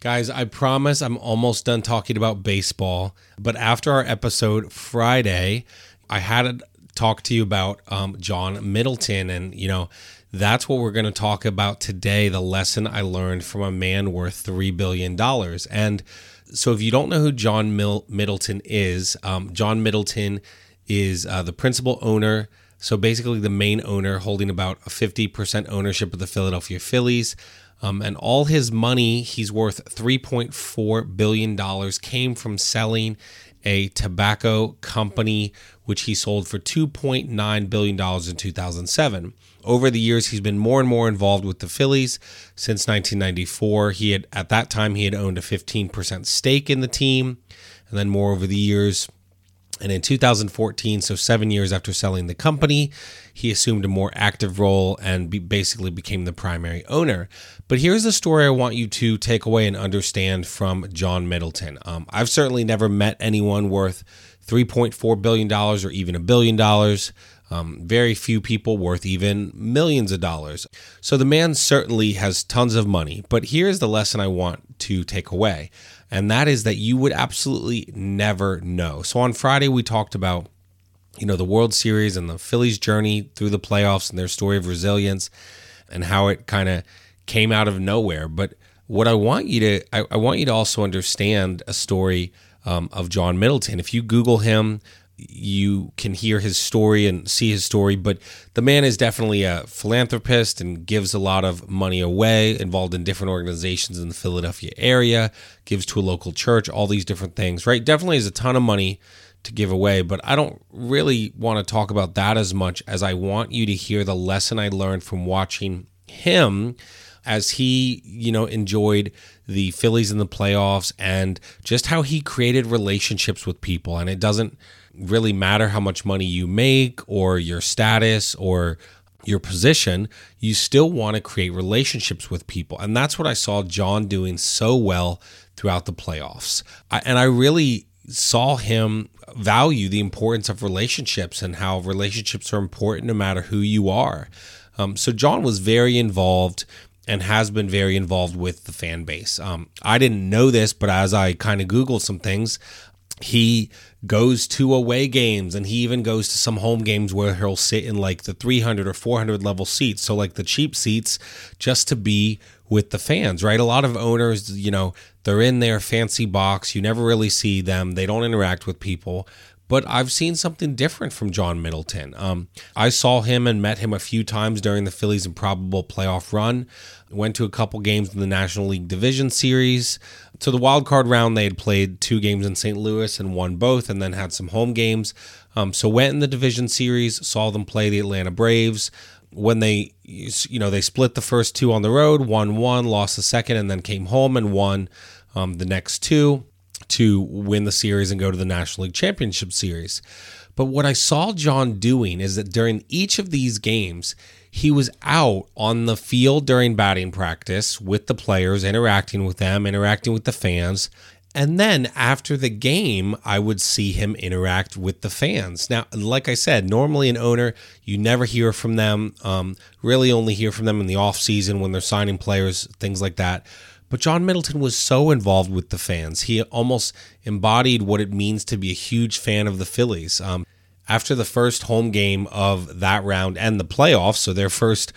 Guys, I promise I'm almost done talking about baseball, but after our episode Friday, I had to talk to you about um, John Middleton, and you know, that's what we're going to talk about today the lesson I learned from a man worth $3 billion. And so, if you don't know who John Mil- Middleton is, um, John Middleton is uh, the principal owner. So, basically, the main owner holding about a 50% ownership of the Philadelphia Phillies. Um, and all his money, he's worth $3.4 billion, came from selling a tobacco company, which he sold for $2.9 billion in 2007. Over the years, he's been more and more involved with the Phillies since 1994. He had, at that time, he had owned a 15% stake in the team. And then more over the years, and in 2014, so seven years after selling the company, he assumed a more active role and be basically became the primary owner. But here's the story I want you to take away and understand from John Middleton. Um, I've certainly never met anyone worth $3.4 billion or even a billion dollars. Um, very few people worth even millions of dollars. So the man certainly has tons of money. But here's the lesson I want to take away and that is that you would absolutely never know. So on Friday, we talked about you know the World Series and the Phillies' journey through the playoffs and their story of resilience and how it kind of came out of nowhere. But what I want you to I, I want you to also understand a story um, of John Middleton. If you Google him, you can hear his story and see his story, but the man is definitely a philanthropist and gives a lot of money away, involved in different organizations in the Philadelphia area, gives to a local church, all these different things, right? Definitely has a ton of money to give away, but I don't really want to talk about that as much as I want you to hear the lesson I learned from watching him as he, you know, enjoyed the Phillies in the playoffs and just how he created relationships with people. And it doesn't really matter how much money you make or your status or your position, you still want to create relationships with people. And that's what I saw John doing so well throughout the playoffs. I, and I really saw him value the importance of relationships and how relationships are important no matter who you are. Um, so John was very involved and has been very involved with the fan base. Um, I didn't know this, but as I kind of Googled some things, he goes to away games and he even goes to some home games where he'll sit in like the 300 or 400 level seats. So like the cheap seats just to be with the fans right? A lot of owners you know they're in their fancy box. You never really see them. They don't interact with people but I've seen something different from John Middleton. Um, I saw him and met him a few times during the Phillies' improbable playoff run. Went to a couple games in the National League Division Series. To the wild card round, they had played two games in St. Louis and won both, and then had some home games. Um, so went in the division series, saw them play the Atlanta Braves. When they, you know, they split the first two on the road, won one, lost the second, and then came home and won um, the next two to win the series and go to the National League Championship Series. But what I saw John doing is that during each of these games, he was out on the field during batting practice with the players, interacting with them, interacting with the fans. And then after the game, I would see him interact with the fans. Now, like I said, normally an owner, you never hear from them. Um, really, only hear from them in the off season when they're signing players, things like that. But John Middleton was so involved with the fans. He almost embodied what it means to be a huge fan of the Phillies. Um, after the first home game of that round and the playoffs, so their first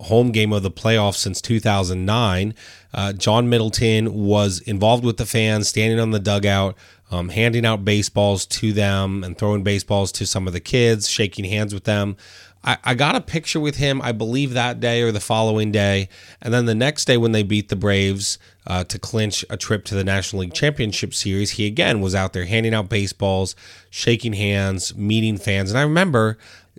home game of the playoffs since 2009, uh, John Middleton was involved with the fans, standing on the dugout, um, handing out baseballs to them and throwing baseballs to some of the kids, shaking hands with them. I, I got a picture with him, I believe that day or the following day. And then the next day, when they beat the Braves uh, to clinch a trip to the National League Championship Series, he again was out there handing out baseballs, shaking hands, meeting fans. And I remember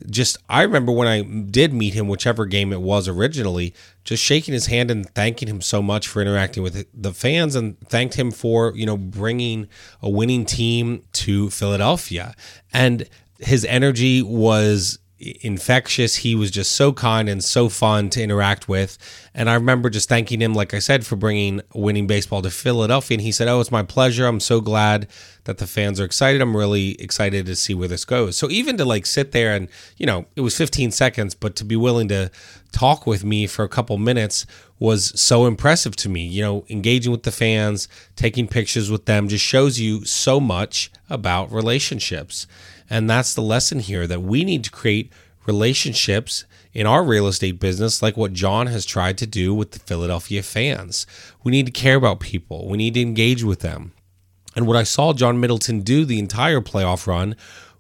just I remember when I did meet him, whichever game it was originally, just shaking his hand and thanking him so much for interacting with the fans and thanked him for you know bringing a winning team to Philadelphia and his energy was infectious. He was just so kind and so fun to interact with. And I remember just thanking him, like I said, for bringing winning baseball to Philadelphia. And he said, Oh, it's my pleasure. I'm so glad that the fans are excited. I'm really excited to see where this goes. So even to like sit there and, you know, it was 15 seconds, but to be willing to talk with me for a couple minutes was so impressive to me. You know, engaging with the fans, taking pictures with them just shows you so much about relationships. And that's the lesson here that we need to create relationships in our real estate business, like what John has tried to do with the Philadelphia fans. We need to care about people, we need to engage with them. And what I saw John Middleton do the entire playoff run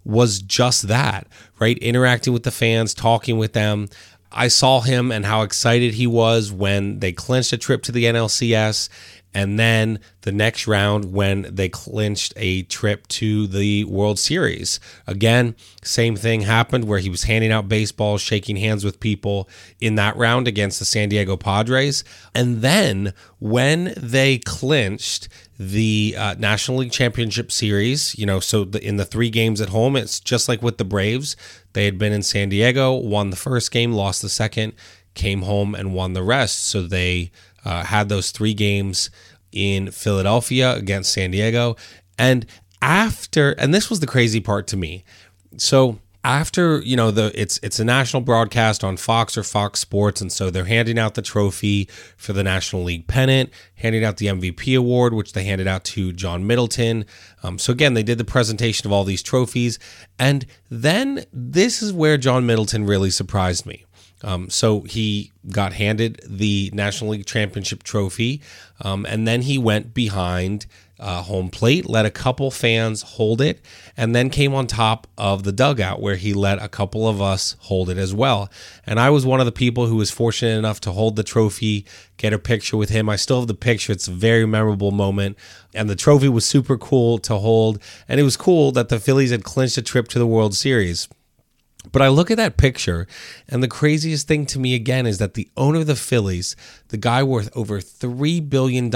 was just that, right? Interacting with the fans, talking with them. I saw him and how excited he was when they clinched a trip to the NLCS and then the next round when they clinched a trip to the World Series. Again, same thing happened where he was handing out baseballs, shaking hands with people in that round against the San Diego Padres. And then when they clinched the uh, National League Championship Series, you know, so the, in the three games at home, it's just like with the Braves. They had been in San Diego, won the first game, lost the second, came home and won the rest. So they uh, had those three games in Philadelphia against San Diego. And after, and this was the crazy part to me. So after you know the it's it's a national broadcast on Fox or Fox Sports, and so they're handing out the trophy for the National League pennant, handing out the MVP award, which they handed out to John Middleton. Um, so again, they did the presentation of all these trophies, and then this is where John Middleton really surprised me. Um, so he got handed the National League Championship trophy, um, and then he went behind uh, home plate, let a couple fans hold it, and then came on top of the dugout where he let a couple of us hold it as well. And I was one of the people who was fortunate enough to hold the trophy, get a picture with him. I still have the picture. It's a very memorable moment. And the trophy was super cool to hold. And it was cool that the Phillies had clinched a trip to the World Series. But I look at that picture, and the craziest thing to me again is that the owner of the Phillies, the guy worth over $3 billion,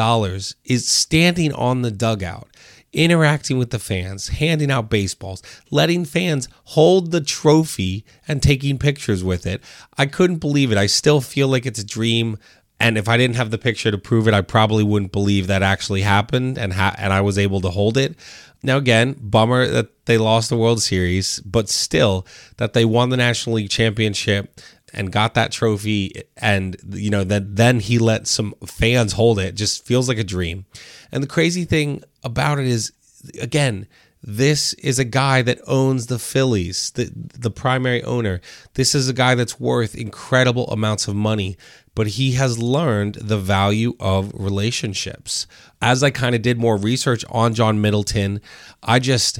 is standing on the dugout, interacting with the fans, handing out baseballs, letting fans hold the trophy and taking pictures with it. I couldn't believe it. I still feel like it's a dream. And if I didn't have the picture to prove it, I probably wouldn't believe that actually happened and ha- and I was able to hold it. Now, again, bummer that they lost the World Series, but still that they won the National League Championship and got that trophy. And, you know, that then he let some fans hold it. just feels like a dream. And the crazy thing about it is, again, this is a guy that owns the Phillies, the the primary owner. This is a guy that's worth incredible amounts of money, but he has learned the value of relationships. As I kind of did more research on John Middleton, I just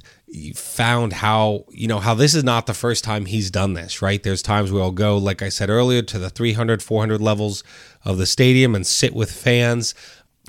found how, you know, how this is not the first time he's done this, right? There's times where I'll go, like I said earlier, to the 300, 400 levels of the stadium and sit with fans.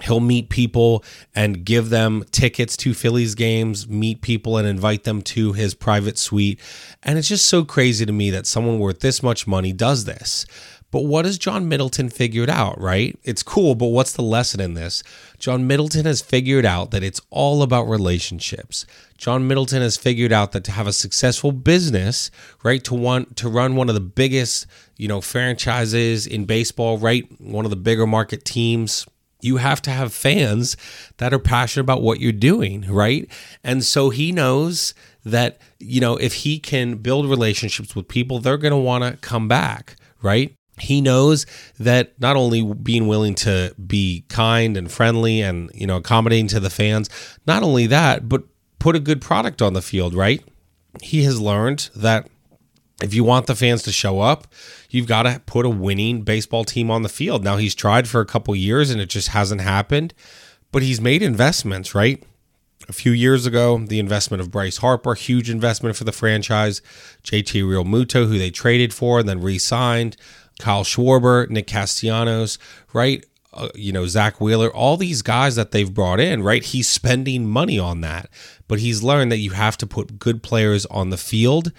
He'll meet people and give them tickets to Phillies games, meet people and invite them to his private suite. And it's just so crazy to me that someone worth this much money does this. But what has John Middleton figured out, right? It's cool, but what's the lesson in this? John Middleton has figured out that it's all about relationships. John Middleton has figured out that to have a successful business, right, to want to run one of the biggest, you know, franchises in baseball, right, one of the bigger market teams, you have to have fans that are passionate about what you're doing, right? And so he knows that, you know, if he can build relationships with people, they're going to want to come back, right? He knows that not only being willing to be kind and friendly and, you know, accommodating to the fans, not only that, but put a good product on the field, right? He has learned that if you want the fans to show up, you've got to put a winning baseball team on the field. Now he's tried for a couple years and it just hasn't happened, but he's made investments, right? A few years ago, the investment of Bryce Harper, huge investment for the franchise. JT Realmuto, who they traded for and then re-signed. Kyle Schwarber, Nick Castellanos, right? Uh, you know, Zack Wheeler, all these guys that they've brought in, right? He's spending money on that, but he's learned that you have to put good players on the field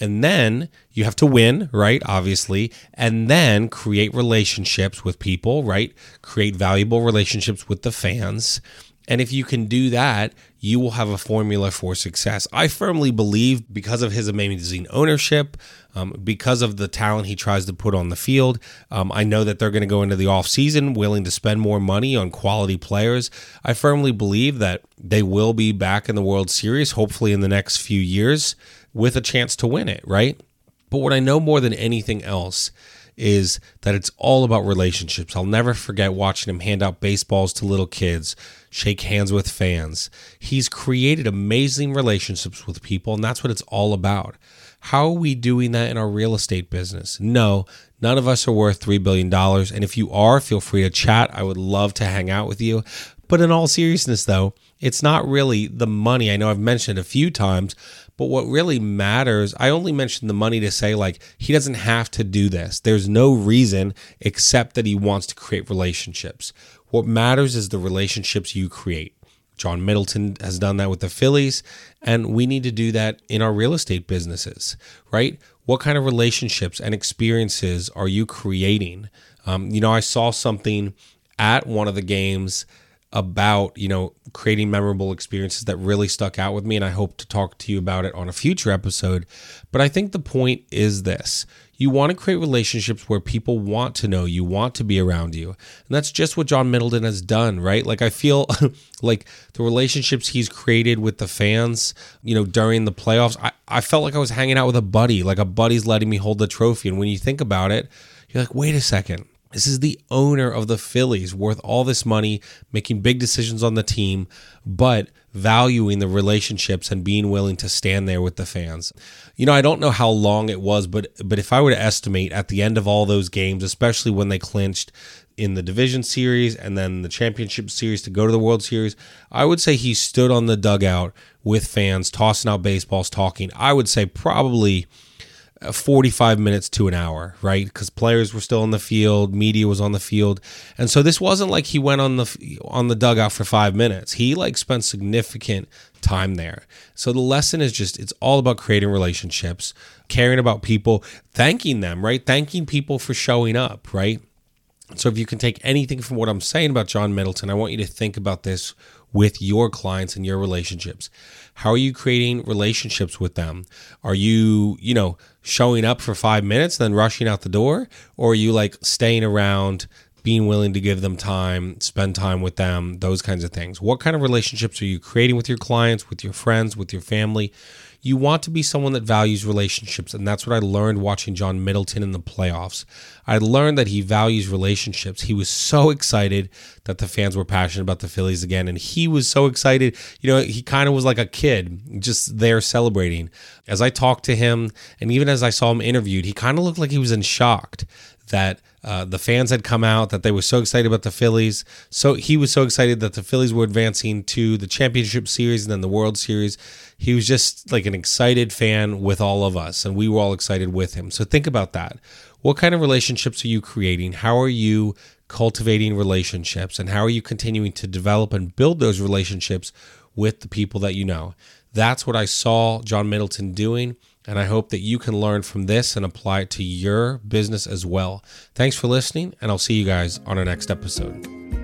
And then you have to win, right? Obviously. And then create relationships with people, right? Create valuable relationships with the fans. And if you can do that, you will have a formula for success. I firmly believe because of his amazing ownership, um, because of the talent he tries to put on the field. Um, I know that they're going to go into the offseason willing to spend more money on quality players. I firmly believe that they will be back in the World Series, hopefully in the next few years, with a chance to win it, right? But what I know more than anything else is that it's all about relationships. I'll never forget watching him hand out baseballs to little kids, shake hands with fans. He's created amazing relationships with people, and that's what it's all about. How are we doing that in our real estate business? No, none of us are worth $3 billion. And if you are, feel free to chat. I would love to hang out with you. But in all seriousness, though, it's not really the money. I know I've mentioned a few times, but what really matters, I only mentioned the money to say, like, he doesn't have to do this. There's no reason except that he wants to create relationships. What matters is the relationships you create. John Middleton has done that with the Phillies, and we need to do that in our real estate businesses, right? What kind of relationships and experiences are you creating? Um, you know, I saw something at one of the games about you know creating memorable experiences that really stuck out with me and i hope to talk to you about it on a future episode. But i think the point is this. You want to create relationships where people want to know you want to be around you. And that's just what john middleton has done right? Like i feel like the relationships he's created with the fans you know during the playoffs I, I felt like i was hanging out with a buddy like a buddy's letting me hold the trophy. And when you think about it you're like wait a second this is the owner of the Phillies, worth all this money, making big decisions on the team, but valuing the relationships and being willing to stand there with the fans. You know, I don't know how long it was, but but if I were to estimate at the end of all those games, especially when they clinched in the division series and then the championship series to go to the World Series, I would say he stood on the dugout with fans, tossing out baseballs, talking. I would say probably 45 minutes to an hour, right? Because players were still on the field, media was on the field, and so this wasn't like he went on the on the dugout for five minutes. He like spent significant time there. So the lesson is just it's all about creating relationships, caring about people, thanking them, right? Thanking people for showing up, right? So if you can take anything from what I'm saying about John Middleton, I want you to think about this with your clients and your relationships. How are you creating relationships with them? Are you, you know, showing up for five minutes, then rushing out the door? Or are you like staying around, being willing to give them time, spend time with them, those kinds of things? What kind of relationships are you creating with your clients, with your friends, with your family? You want to be someone that values relationships. And that's what I learned watching John Middleton in the playoffs. I learned that he values relationships. He was so excited that the fans were passionate about the Phillies again. And he was so excited. You know, he kind of was like a kid just there celebrating. As I talked to him, and even as I saw him interviewed, he kind of looked like he was in shocked that uh, the fans had come out, that they were so excited about the Phillies. So he was so excited that the Phillies were advancing to the championship series and then the World Series. He was just like an excited fan with all of us, and we were all excited with him. So think about that. What kind of relationships are you creating? How are you cultivating relationships? And how are you continuing to develop and build those relationships with the people that you know? That's what I saw John Middleton doing. And I hope that you can learn from this and apply it to your business as well. Thanks for listening, and I'll see you guys on our next episode.